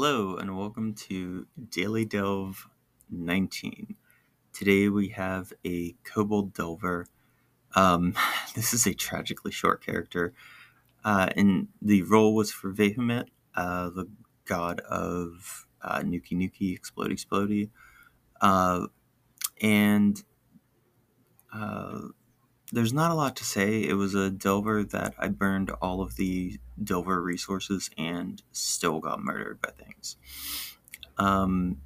Hello, and welcome to Daily Delve 19. Today we have a Kobold Delver. Um, this is a tragically short character, uh, and the role was for Vehumet, uh, the god of uh, Nuki Nuki, Explody Explody. Uh, and uh, there's not a lot to say. It was a Delver that I burned all of the Delver resources and still got murdered by things. Um,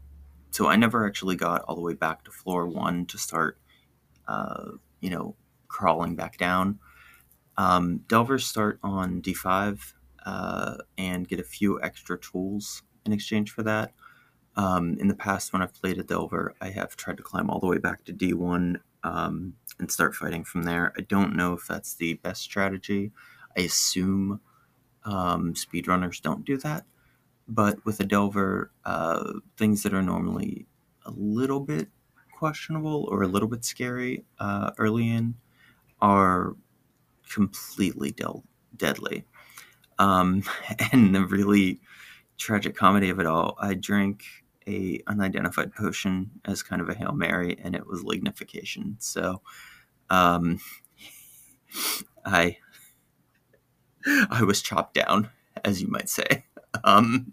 so I never actually got all the way back to floor one to start, uh, you know, crawling back down. Um, Delvers start on D5 uh, and get a few extra tools in exchange for that. Um, in the past, when I've played a Delver, I have tried to climb all the way back to D1 um, and start fighting from there. I don't know if that's the best strategy. I assume um, speedrunners don't do that. But with a Delver, uh, things that are normally a little bit questionable or a little bit scary uh, early in are completely del- deadly. Um, and the really tragic comedy of it all, I drank a unidentified potion as kind of a hail mary, and it was lignification. So, um, I I was chopped down, as you might say, um,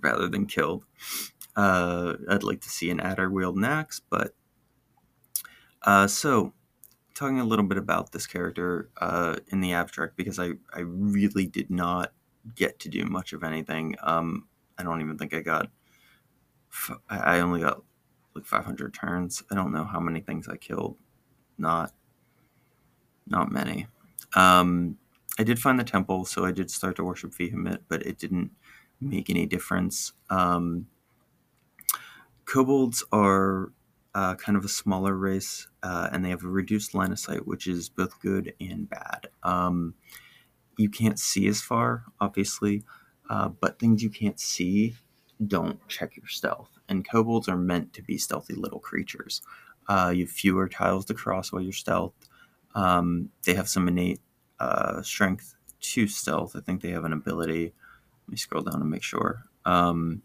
rather than killed. Uh, I'd like to see an adder wield an axe, but uh, so talking a little bit about this character uh, in the abstract because I, I really did not get to do much of anything. Um, I don't even think I got I only got like 500 turns. I don't know how many things I killed. Not, not many. Um, I did find the temple, so I did start to worship Vehumet, but it didn't make any difference. Um, kobolds are uh, kind of a smaller race, uh, and they have a reduced line of sight, which is both good and bad. Um, you can't see as far, obviously, uh, but things you can't see don't check your stealth. And kobolds are meant to be stealthy little creatures. Uh, you have fewer tiles to cross while you're stealth. Um, they have some innate uh, strength to stealth. I think they have an ability. Let me scroll down and make sure. Um,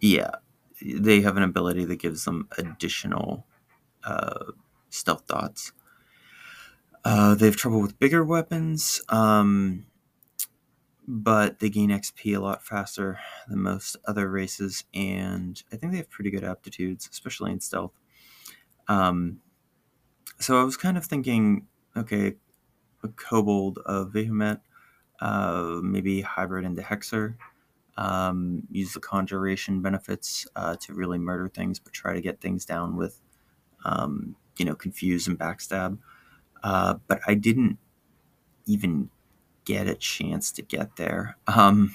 yeah, they have an ability that gives them additional uh, stealth dots. Uh, they have trouble with bigger weapons. Um, but they gain XP a lot faster than most other races, and I think they have pretty good aptitudes, especially in stealth. Um, so I was kind of thinking, okay, a kobold of Vehumet, uh, maybe hybrid into Hexer, um, use the conjuration benefits uh, to really murder things, but try to get things down with, um, you know, confuse and backstab. Uh, but I didn't even get a chance to get there. Um,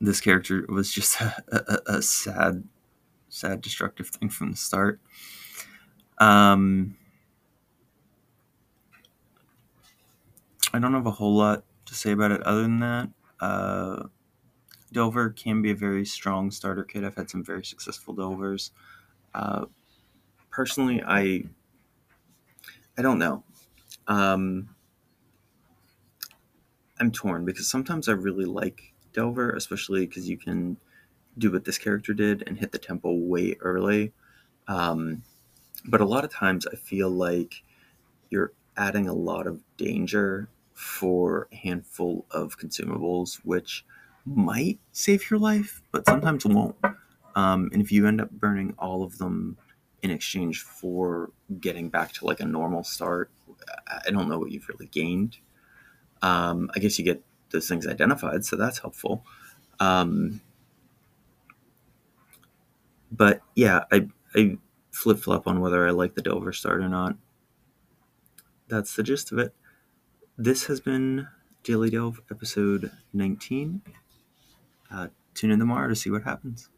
this character was just a, a, a, sad, sad, destructive thing from the start. Um, I don't have a whole lot to say about it other than that. Uh, Delver can be a very strong starter kit. I've had some very successful Delvers. Uh, personally, I I don't know. Um, I'm torn because sometimes I really like Delver, especially because you can do what this character did and hit the tempo way early. Um, but a lot of times I feel like you're adding a lot of danger for a handful of consumables, which might save your life, but sometimes won't. Um, and if you end up burning all of them in exchange for getting back to like a normal start, I don't know what you've really gained um, I guess you get those things identified, so that's helpful. Um, but yeah, I, I flip flop on whether I like the Delver start or not. That's the gist of it. This has been Daily Delve episode 19. Uh, tune in tomorrow to see what happens.